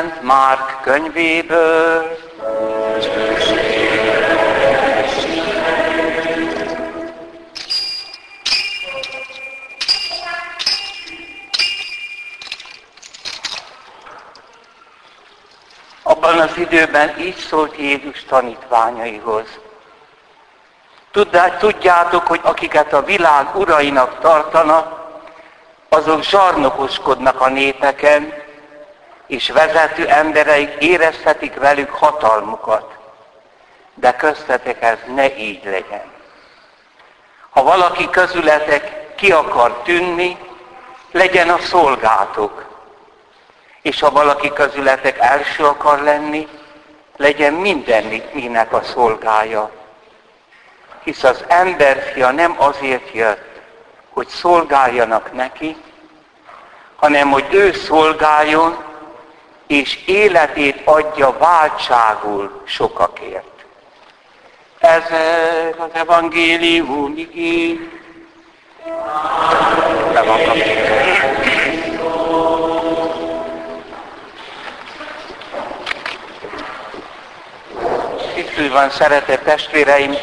Szent Márk könyvéből. Abban az időben így szólt Jézus tanítványaihoz. Tudjátok, hogy akiket a világ urainak tartanak, azok zsarnokoskodnak a népeken, és vezető embereik érezhetik velük hatalmukat. De köztetek ez ne így legyen. Ha valaki közületek ki akar tűnni, legyen a szolgátok. És ha valaki közületek első akar lenni, legyen mindennek a szolgája hisz az emberfia nem azért jött, hogy szolgáljanak neki, hanem hogy ő szolgáljon, és életét adja váltságul sokakért. Ez az evangélium igény. Le van Itt van, szeretett testvéreim,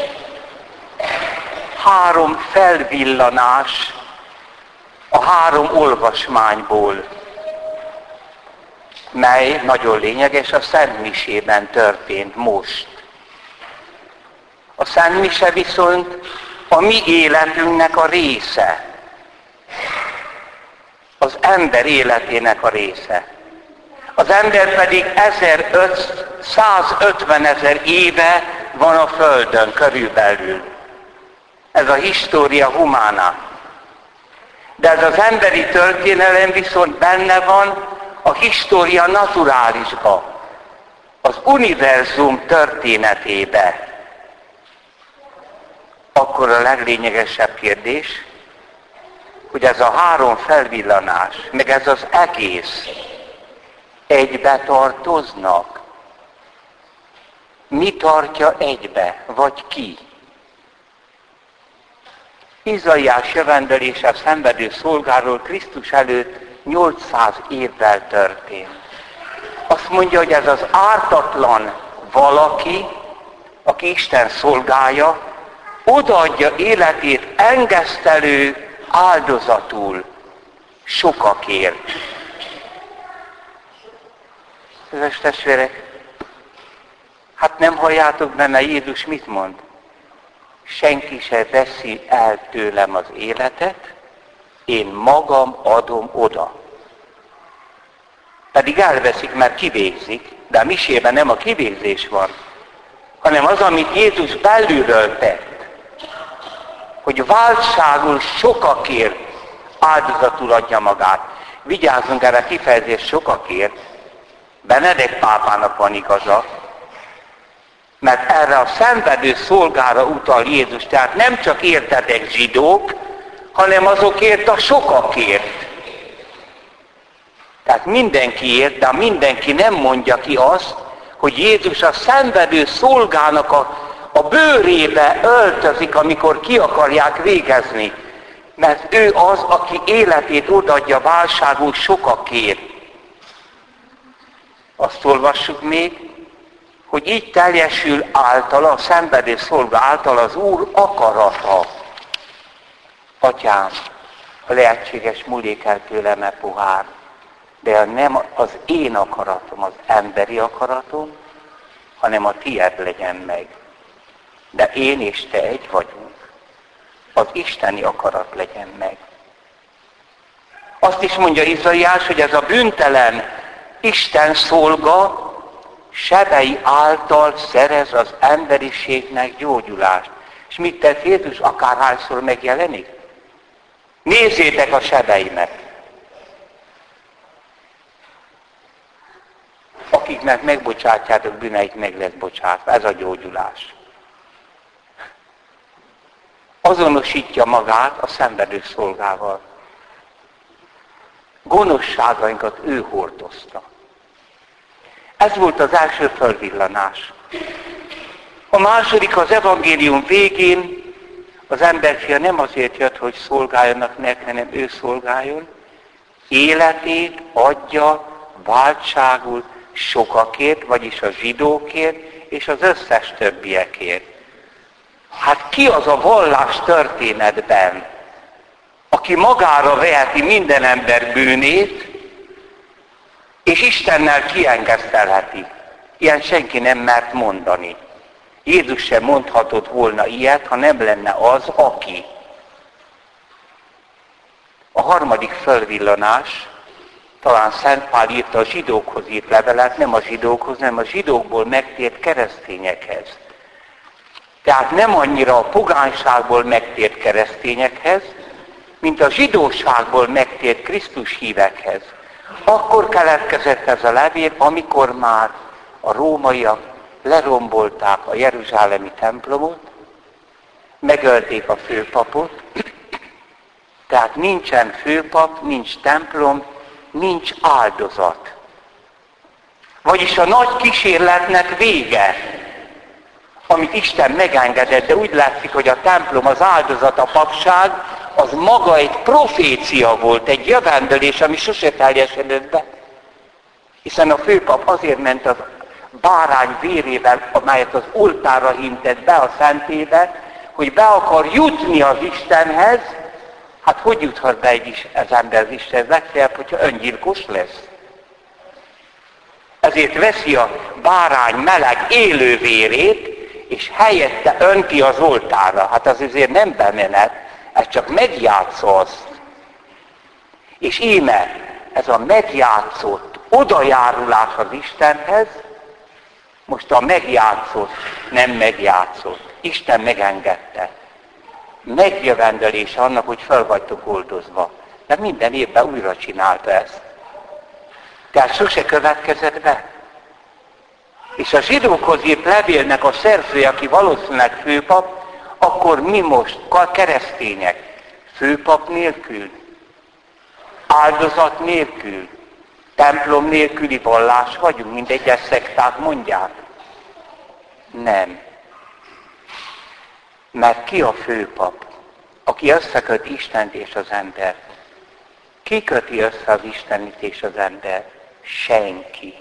három felvillanás a három olvasmányból, mely nagyon lényeges, a Szent Misében történt most. A Szent Mise viszont a mi életünknek a része. Az ember életének a része. Az ember pedig 1550 ezer éve van a Földön körülbelül ez a história humana. De ez az emberi történelem viszont benne van a história naturálisba, az univerzum történetébe. Akkor a leglényegesebb kérdés, hogy ez a három felvillanás, meg ez az egész egybe tartoznak. Mi tartja egybe, vagy ki? Izaiás jövendelése szenvedő szolgáról Krisztus előtt 800 évvel történt. Azt mondja, hogy ez az ártatlan valaki, aki Isten szolgája, odaadja életét engesztelő áldozatul sokakért. Kedves testvérek, hát nem halljátok benne Jézus mit mond? senki se veszi el tőlem az életet, én magam adom oda. Pedig elveszik, mert kivégzik, de a misében nem a kivégzés van, hanem az, amit Jézus belülről tett, hogy váltságul sokakért áldozatul adja magát. Vigyázzunk erre a kifejezés sokakért. Benedek pápának van igaza, mert erre a szenvedő szolgára utal Jézus. Tehát nem csak értetek zsidók, hanem azokért a sokakért. Tehát mindenkiért, de mindenki nem mondja ki azt, hogy Jézus a szenvedő szolgának a, a bőrébe öltözik, amikor ki akarják végezni. Mert ő az, aki életét odaadja válságú sokakért. Azt olvassuk még, hogy így teljesül általa, a szenvedés szolga által az Úr akarata. Atyám, ha lehetséges, múljék el tőlem e pohár, de nem az én akaratom, az emberi akaratom, hanem a tied legyen meg. De én és te egy vagyunk. Az isteni akarat legyen meg. Azt is mondja Izaiás, hogy ez a bűntelen Isten szolga, sebei által szerez az emberiségnek gyógyulást. És mit tett Jézus? Akárhányszor megjelenik? Nézzétek a sebeimet! Akiknek megbocsátjátok bűneit, meg lesz bocsátva. Ez a gyógyulás. Azonosítja magát a szenvedő szolgával. Gonoszságainkat ő hordozta. Ez volt az első fölvillanás. A második az evangélium végén Az emberfia nem azért jött, hogy szolgáljanak neki, hanem ő szolgáljon. Életét adja váltságul sokakért, vagyis a zsidókért, és az összes többiekért. Hát ki az a vallás történetben, aki magára veheti minden ember bűnét, és Istennel kiengesztelheti. Ilyen senki nem mert mondani. Jézus sem mondhatott volna ilyet, ha nem lenne az, aki. A harmadik fölvillanás, talán Szent Pál írta a zsidókhoz írt levelet, nem a zsidókhoz, nem a zsidókból megtért keresztényekhez. Tehát nem annyira a pogányságból megtért keresztényekhez, mint a zsidóságból megtért Krisztus hívekhez. Akkor keletkezett ez a levél, amikor már a rómaiak lerombolták a Jeruzsálemi templomot, megölték a főpapot, tehát nincsen főpap, nincs templom, nincs áldozat. Vagyis a nagy kísérletnek vége, amit Isten megengedett, de úgy látszik, hogy a templom, az áldozat, a papság, az maga egy profécia volt, egy jövendőlés, ami sose teljesedett be. Hiszen a főpap azért ment az bárány vérével, amelyet az oltára hintett be a szentébe, hogy be akar jutni az Istenhez, hát hogy juthat be egy is, az ember az Istenhez? Legfeljebb, hogyha öngyilkos lesz. Ezért veszi a bárány meleg élő vérét, és helyette önti az oltára. Hát az azért nem bemenet, ez csak megjátsza azt. És íme, ez a megjátszott odajárulás az Istenhez, most a megjátszott, nem megjátszott. Isten megengedte. Megjövendelés annak, hogy fel vagytok oldozva. De minden évben újra csinálta ezt. Tehát sose következett be. És a zsidókhoz írt levélnek a szerzője, aki valószínűleg főpap, akkor mi most, keresztények, főpap nélkül, áldozat nélkül, templom nélküli vallás vagyunk, mint egyes szekták mondják? Nem. Mert ki a főpap, aki összeköt Istent és az embert? Ki köti össze az Istenit és az embert? Senki.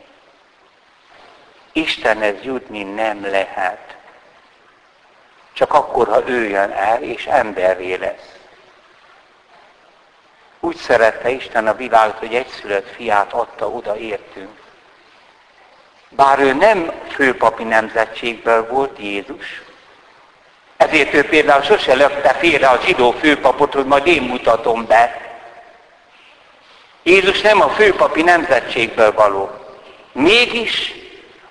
Istenhez jutni nem lehet. Csak akkor, ha ő jön el, és emberré lesz. Úgy szerette Isten a világot, hogy egyszülött fiát adta oda értünk. Bár ő nem főpapi nemzetségből volt Jézus, ezért ő például sose lökte félre a zsidó főpapot, hogy majd én mutatom be. Jézus nem a főpapi nemzetségből való. Mégis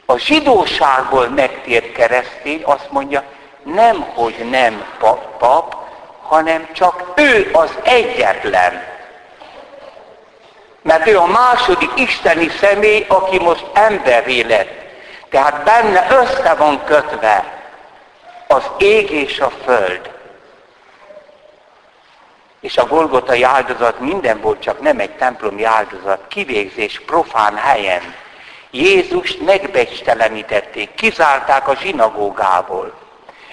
a zsidóságból megtért keresztény azt mondja, nem, hogy nem pap, pap hanem csak ő az egyetlen mert ő a második isteni személy, aki most emberé lett. Tehát benne össze van kötve az ég és a föld. És a Golgotai áldozat minden volt, csak nem egy templomi áldozat, kivégzés profán helyen. Jézust megbecstelenítették, kizárták a zsinagógából.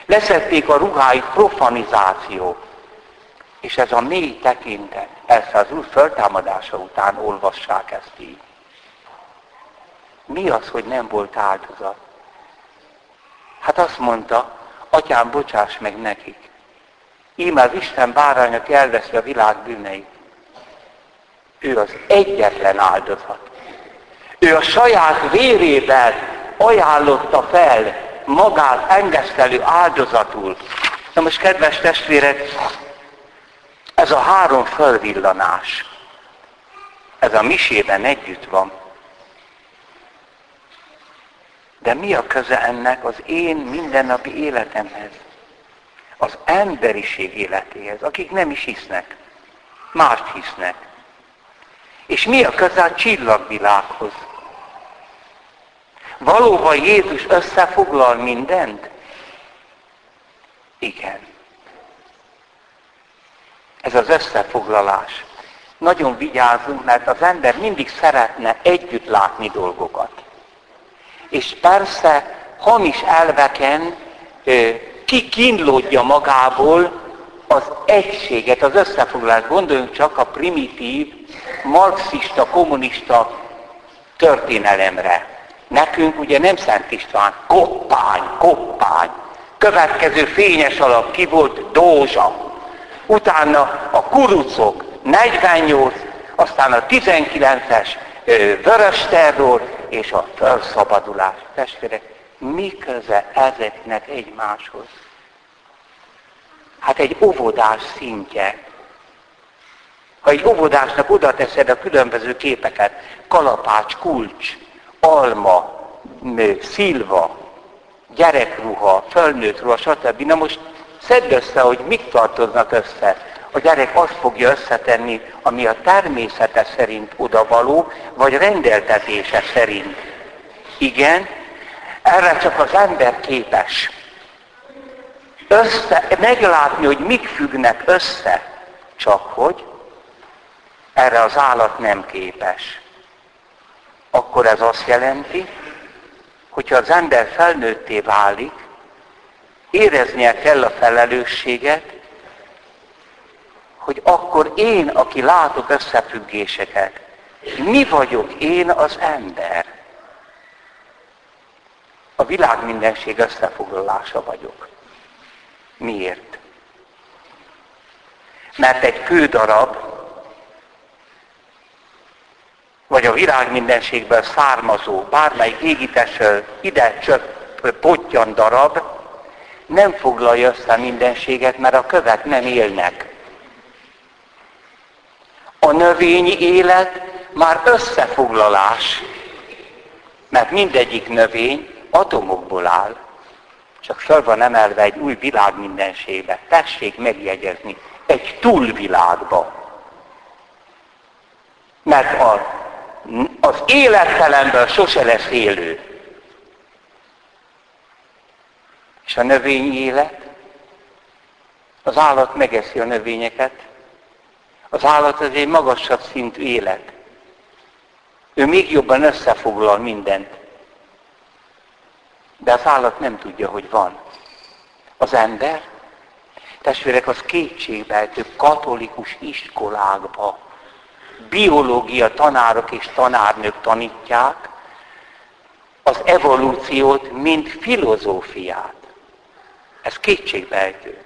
Leszették a ruháit profanizáció. És ez a mély tekintet, ezt az úr föltámadása után olvassák ezt így. Mi az, hogy nem volt áldozat? Hát azt mondta, atyám, bocsáss meg nekik. Íme az Isten bárányok elveszi a világ bűneit. Ő az egyetlen áldozat. Ő a saját vérével ajánlotta fel magát engesztelő áldozatul. Na most, kedves testvérek, ez a három fölvillanás, ez a misében együtt van. De mi a köze ennek az én mindennapi életemhez? Az emberiség életéhez, akik nem is hisznek, mást hisznek. És mi a köze a csillagvilághoz? Valóban Jézus összefoglal mindent? Igen. Ez az összefoglalás. Nagyon vigyázzunk, mert az ember mindig szeretne együtt látni dolgokat. És persze hamis elveken ki kínlódja magából az egységet, az összefoglalást. Gondoljunk csak a primitív, marxista, kommunista történelemre. Nekünk ugye nem Szent István, koppány, koppány. Következő fényes alap ki volt Dózsa. Utána a kurucok, 48, aztán a 19-es vörös terror és a felszabadulás. Testvérek, mi köze ezeknek egymáshoz? Hát egy óvodás szintje. Ha egy óvodásnak oda teszed a különböző képeket, kalapács, kulcs, alma, szilva, gyerekruha, fölnőtt ruha, stb. Na most szedd össze, hogy mik tartoznak össze. A gyerek azt fogja összetenni, ami a természete szerint odavaló, vagy rendeltetése szerint. Igen, erre csak az ember képes. Össze, meglátni, hogy mik függnek össze, csak hogy erre az állat nem képes. Akkor ez azt jelenti, hogyha az ember felnőtté válik, éreznie kell a felelősséget, hogy akkor én, aki látok összefüggéseket, mi vagyok én az ember? A világ mindenség összefoglalása vagyok. Miért? Mert egy kődarab, vagy a világ mindenségből származó, bármelyik égítesről ide csöpp pottyan darab, nem foglalja össze mindenséget, mert a kövek nem élnek. A növényi élet már összefoglalás, mert mindegyik növény atomokból áll, csak fel van emelve egy új világ mindenségbe. Tessék megjegyezni, egy túlvilágba. Mert a, az élettelenből sose lesz élő. És a növényi élet, az állat megeszi a növényeket, az állat az egy magasabb szintű élet. Ő még jobban összefoglal mindent. De az állat nem tudja, hogy van. Az ember, testvérek, az kétségbejtő katolikus iskolákba biológia tanárok és tanárnők tanítják az evolúciót, mint filozófiát. Ez kétségbejtő.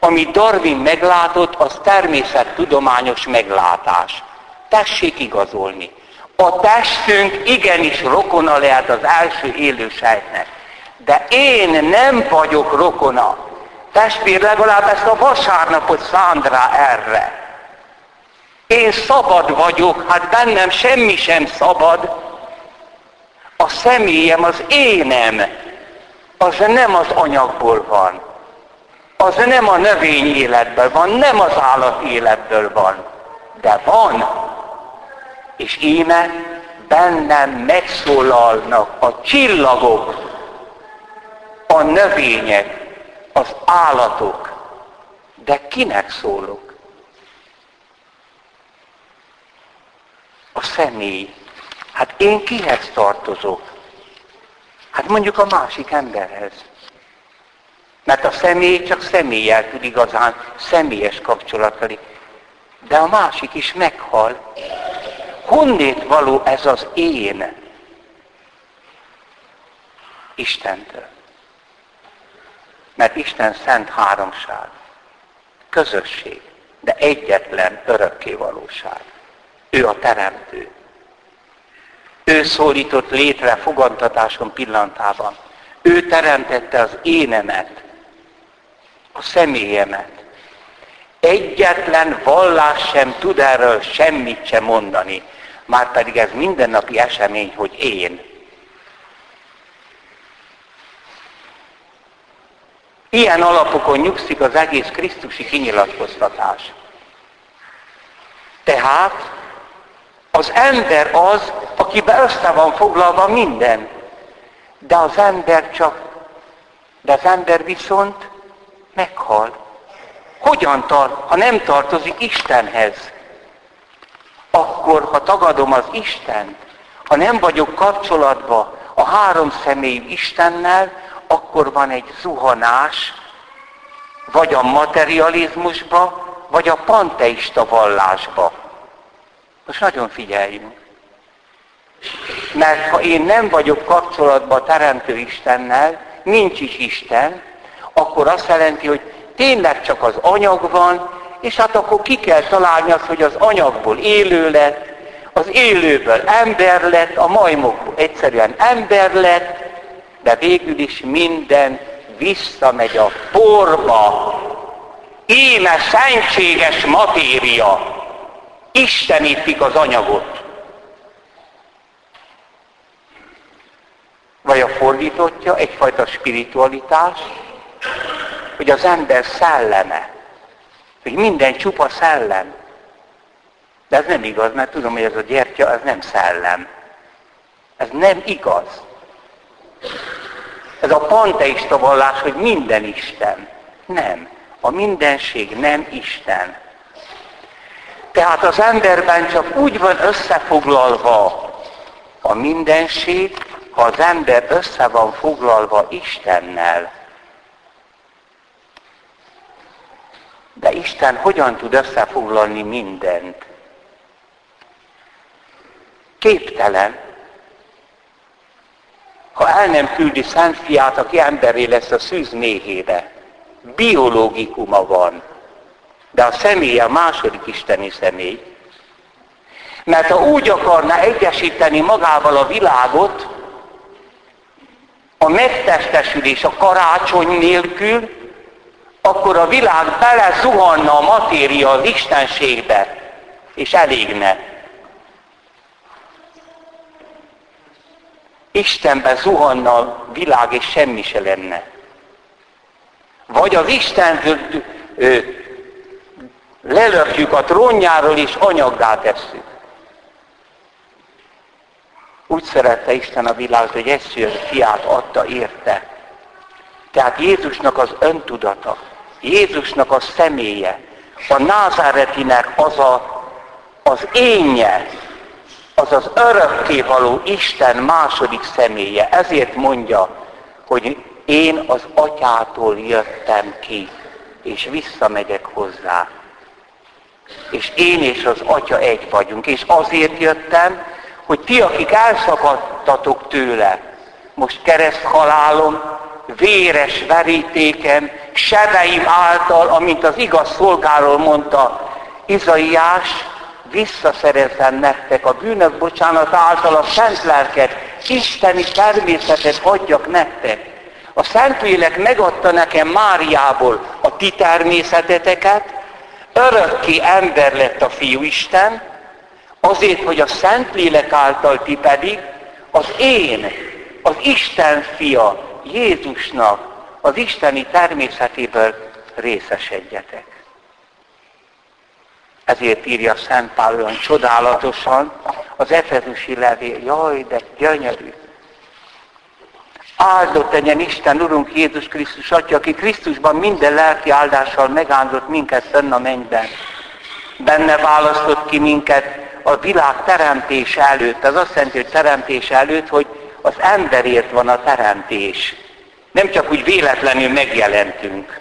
Ami Darwin meglátott, az természettudományos meglátás. Tessék igazolni. A testünk igenis rokona lehet az első élő sejtnek. De én nem vagyok rokona. Testvér, legalább ezt a vasárnapot szánd rá erre. Én szabad vagyok, hát bennem semmi sem szabad. A személyem az énem, az nem az anyagból van az nem a növény életből van, nem az állat életből van, de van. És íme bennem megszólalnak a csillagok, a növények, az állatok. De kinek szólok? A személy. Hát én kihez tartozok? Hát mondjuk a másik emberhez. Mert a személy csak személlyel tud igazán személyes kapcsolatali. De a másik is meghal. Honnét való ez az én? Istentől. Mert Isten szent háromság. Közösség. De egyetlen örökké valóság. Ő a teremtő. Ő szólított létre fogantatáson pillantában. Ő teremtette az énemet a személyemet. Egyetlen vallás sem tud erről semmit sem mondani. Márpedig ez mindennapi esemény, hogy én. Ilyen alapokon nyugszik az egész Krisztusi kinyilatkoztatás. Tehát az ember az, akiben össze van foglalva minden. De az ember csak, de az ember viszont meghal. Hogyan tart, ha nem tartozik Istenhez? Akkor, ha tagadom az Istent, ha nem vagyok kapcsolatban a három személyű Istennel, akkor van egy zuhanás, vagy a materializmusba, vagy a panteista vallásba. Most nagyon figyeljünk. Mert ha én nem vagyok kapcsolatban a Teremtő Istennel, nincs is Isten, akkor azt jelenti, hogy tényleg csak az anyag van, és hát akkor ki kell találni azt, hogy az anyagból élő lett, az élőből ember lett, a majmokból egyszerűen ember lett, de végül is minden visszamegy a porba. Éme szentséges matéria. Istenítik az anyagot. Vagy a fordítottja, egyfajta spiritualitás, hogy az ember szelleme, hogy minden csupa szellem. De ez nem igaz, mert tudom, hogy ez a gyertya, ez nem szellem. Ez nem igaz. Ez a panteista vallás, hogy minden Isten. Nem. A mindenség nem Isten. Tehát az emberben csak úgy van összefoglalva a mindenség, ha az ember össze van foglalva Istennel. De Isten hogyan tud összefoglalni mindent? Képtelen. Ha el nem küldi Szent Fiát, aki emberé lesz a szűz méhébe. Biológikuma van. A személye a második isteni személy. Mert ha úgy akarna egyesíteni magával a világot, a megtestesülés a karácsony nélkül, akkor a világ bele zuhanna a matéria az Istenségbe, és elégne. Istenbe zuhanna a világ, és semmi se lenne. Vagy az Isten lelökjük a trónjáról, és anyaggá tesszük. Úgy szerette Isten a világot, hogy egyszerűen fiát adta érte. Tehát Jézusnak az öntudata, Jézusnak a személye, a názáretinek az a, az énje, az az örökkévaló Isten második személye. Ezért mondja, hogy én az atyától jöttem ki, és visszamegyek hozzá. És én és az atya egy vagyunk. És azért jöttem, hogy ti, akik elszakadtatok tőle, most kereszt halálom, véres verítékem, sebeim által, amint az igaz szolgáról mondta Izaiás, visszaszerezem nektek a bűnök bocsánat által a szent lelket, isteni természetet adjak nektek. A Szentlélek megadta nekem Máriából a ti természeteteket, örökké ember lett a Fiú Isten, azért, hogy a Szentlélek által ti pedig az én, az Isten fia, Jézusnak az isteni természetéből részesedjetek. Ezért írja Szent Pál olyan csodálatosan az Efezusi levél. Jaj, de gyönyörű. Áldott legyen Isten, Urunk Jézus Krisztus Atya, aki Krisztusban minden lelki áldással megáldozott minket fönn a mennyben. Benne választott ki minket a világ teremtése előtt. Ez azt jelenti, hogy teremtése előtt, hogy az emberért van a teremtés. Nem csak úgy véletlenül megjelentünk.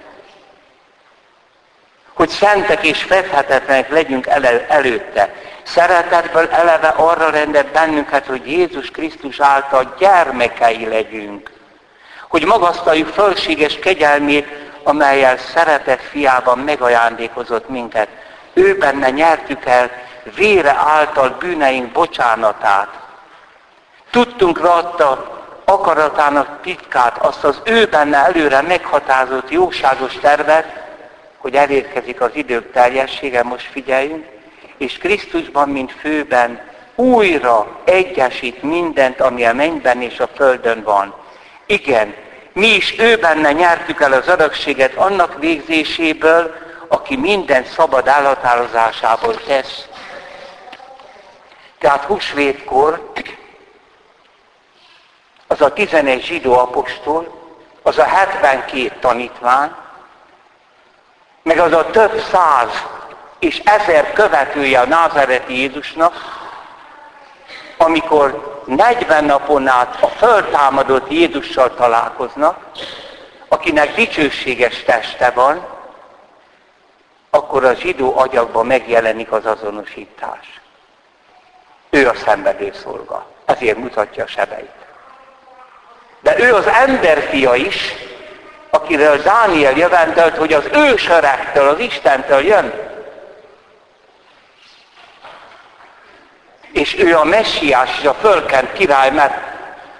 Hogy szentek és fedhetetlenek legyünk el- előtte. Szeretetből eleve arra rendelt bennünket, hogy Jézus Krisztus által gyermekei legyünk. Hogy magasztaljuk fölséges kegyelmét, amelyel szeretett fiában megajándékozott minket. Ő benne nyertük el vére által bűneink bocsánatát. Tudtunk rajta akaratának titkát, azt az ő benne előre meghatározott jóságos tervet, hogy elérkezik az idők teljessége, most figyeljünk, és Krisztusban, mint főben újra egyesít mindent, ami a mennyben és a földön van. Igen, mi is ő benne nyertük el az örökséget annak végzéséből, aki minden szabad elhatározásából tesz. Tehát húsvétkor az a 11 zsidó apostol, az a 72 tanítvány, meg az a több száz és ezer követője a názereti Jézusnak, amikor 40 napon át a föltámadott Jézussal találkoznak, akinek dicsőséges teste van, akkor a zsidó agyakban megjelenik az azonosítás. Ő a szenvedő szolga. Ezért mutatja a sebeit. De ő az emberfia is, akiről Dániel jövetelt, hogy az ő söregtől, az Istentől jön. És ő a messiás és a fölkent király, mert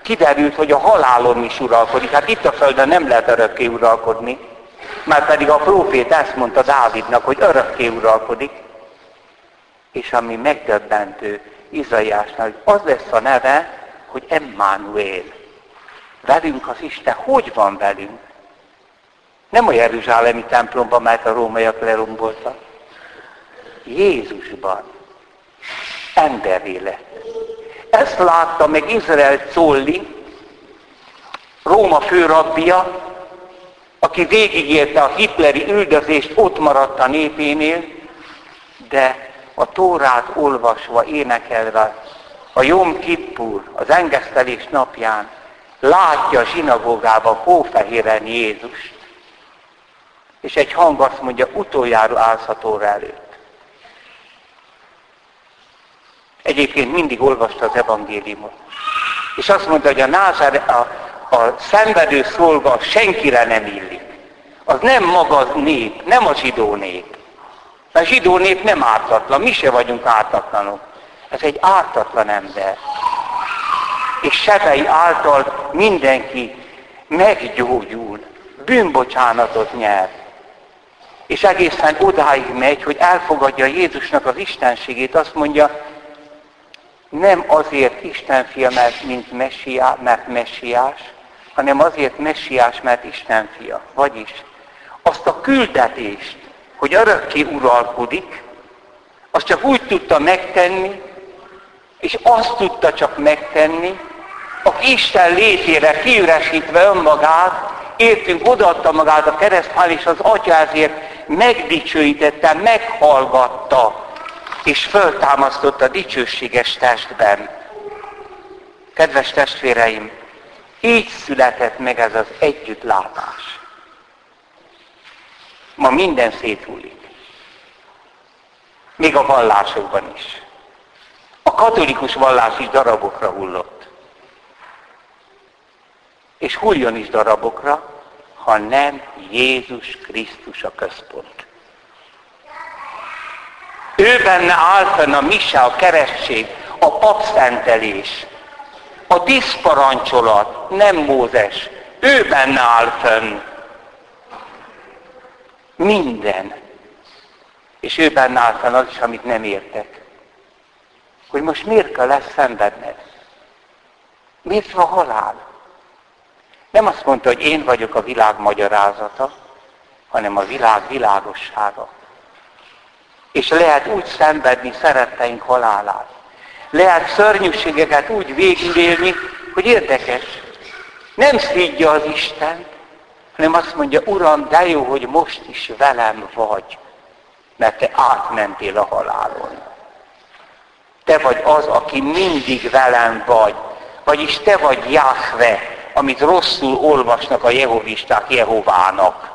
kiderült, hogy a halálon is uralkodik. Hát itt a földön nem lehet örökké uralkodni. Már pedig a prófét ezt mondta Dávidnak, hogy örökké uralkodik. És ami megdöbbentő Izaiásnál, hogy az lesz a neve, hogy Emmanuel. Velünk az Isten, hogy van velünk? Nem a Jeruzsálemi templomban, mert a rómaiak leromboltak. Jézusban. Emberé lett. Ezt látta meg Izrael Czolli, Róma főrabbia, aki végigérte a hitleri üldözést, ott maradt a népénél, de a Tórát olvasva, énekelve, a Jom Kippur, az engesztelés napján látja a zsinagógában hófehéren Jézust. És egy hang azt mondja, utoljára állsz a Tóra előtt. Egyébként mindig olvasta az evangéliumot. És azt mondta, hogy a, názár, a, a szenvedő szolga senkire nem illik. Az nem maga a nép, nem a zsidó nép. Mert a zsidó nép nem ártatlan, mi se vagyunk ártatlanok. Ez egy ártatlan ember. És sebei által mindenki meggyógyul, bűnbocsánatot nyer. És egészen odáig megy, hogy elfogadja Jézusnak az istenségét, azt mondja, nem azért Isten fia, mert, mint messiá, mert messiás, hanem azért messiás, mert Isten fia. Vagyis azt a küldetést, hogy örökké uralkodik, azt csak úgy tudta megtenni, és azt tudta csak megtenni, aki Isten létére kiüresítve önmagát, értünk, odaadta magát a keresztál, és az Atya ezért megdicsőítette, meghallgatta, és föltámasztotta dicsőséges testben. Kedves testvéreim, így született meg ez az együttlátás. Ma minden széthullik. Még a vallásokban is. A katolikus vallás is darabokra hullott. És hulljon is darabokra, ha nem Jézus Krisztus a központ. Ő benne áll fenn a mise, a keresztség, a papszentelés, a diszparancsolat, nem Mózes. Ő benne áll fenn. Minden. És ő benne áll fenn az is, amit nem értek. Hogy most miért kell lesz szenvedned? Miért van halál? Nem azt mondta, hogy én vagyok a világ magyarázata, hanem a világ világossága. És lehet úgy szenvedni szeretteink halálát. Lehet szörnyűségeket úgy végigélni, hogy érdekes. Nem szídja az Isten, hanem azt mondja, Uram, de jó, hogy most is velem vagy, mert te átmentél a halálon. Te vagy az, aki mindig velem vagy. Vagyis te vagy Jahve, amit rosszul olvasnak a jehovisták Jehovának.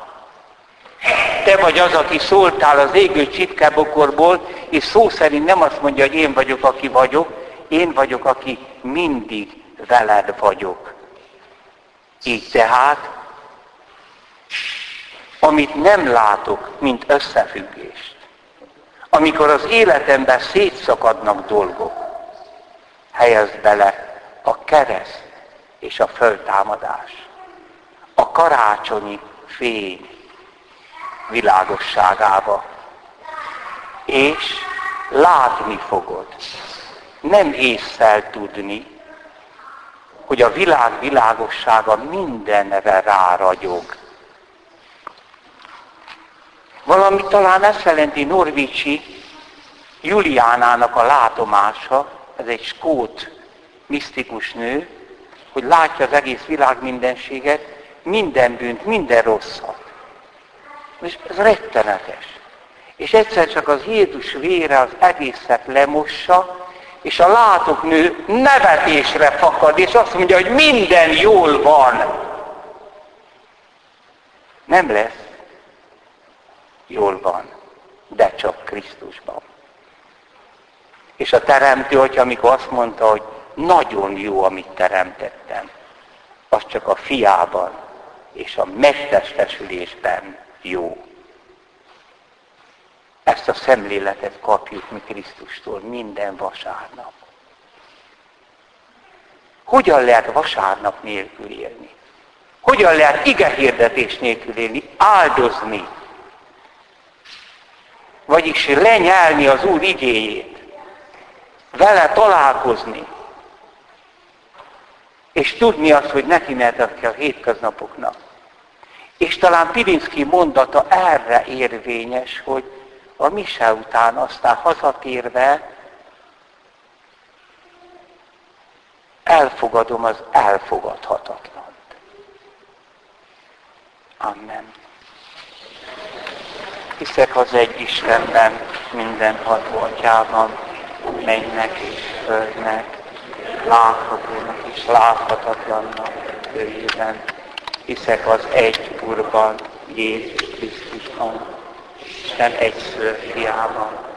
Te vagy az, aki szóltál az égő csipkábokorból, és szó szerint nem azt mondja, hogy én vagyok, aki vagyok, én vagyok, aki mindig veled vagyok. Így tehát, amit nem látok, mint összefüggést, amikor az életemben szétszakadnak dolgok, helyezd bele a kereszt és a föltámadás, a karácsonyi fény, világosságába. És látni fogod, nem észszel tudni, hogy a világ világossága mindenre ráragyog. Valami talán ezt jelenti Norvicsi Juliánának a látomása, ez egy skót misztikus nő, hogy látja az egész világ mindenséget, minden bűnt, minden rosszat. És ez rettenetes. És egyszer csak az Jézus vére az egészet lemossa, és a látóknő nevetésre fakad, és azt mondja, hogy minden jól van. Nem lesz. Jól van. de csak Krisztusban. És a teremtő atya, amikor azt mondta, hogy nagyon jó, amit teremtettem, az csak a fiában és a megtestesülésben jó. Ezt a szemléletet kapjuk mi Krisztustól minden vasárnap. Hogyan lehet vasárnap nélkül élni? Hogyan lehet ige hirdetés nélkül élni? Áldozni. Vagyis lenyelni az Úr igéjét. Vele találkozni. És tudni azt, hogy neki a hétköznapoknak. És talán Pirinszki mondata erre érvényes, hogy a mise után aztán hazatérve elfogadom az elfogadhatatlant. Amen. Hiszek az egy Istenben, minden atyában, mennek és földnek, láthatónak és láthatatlannak őjében. Hiszek az egy Úrban, Jézus Krisztusban, Isten egyször fiában,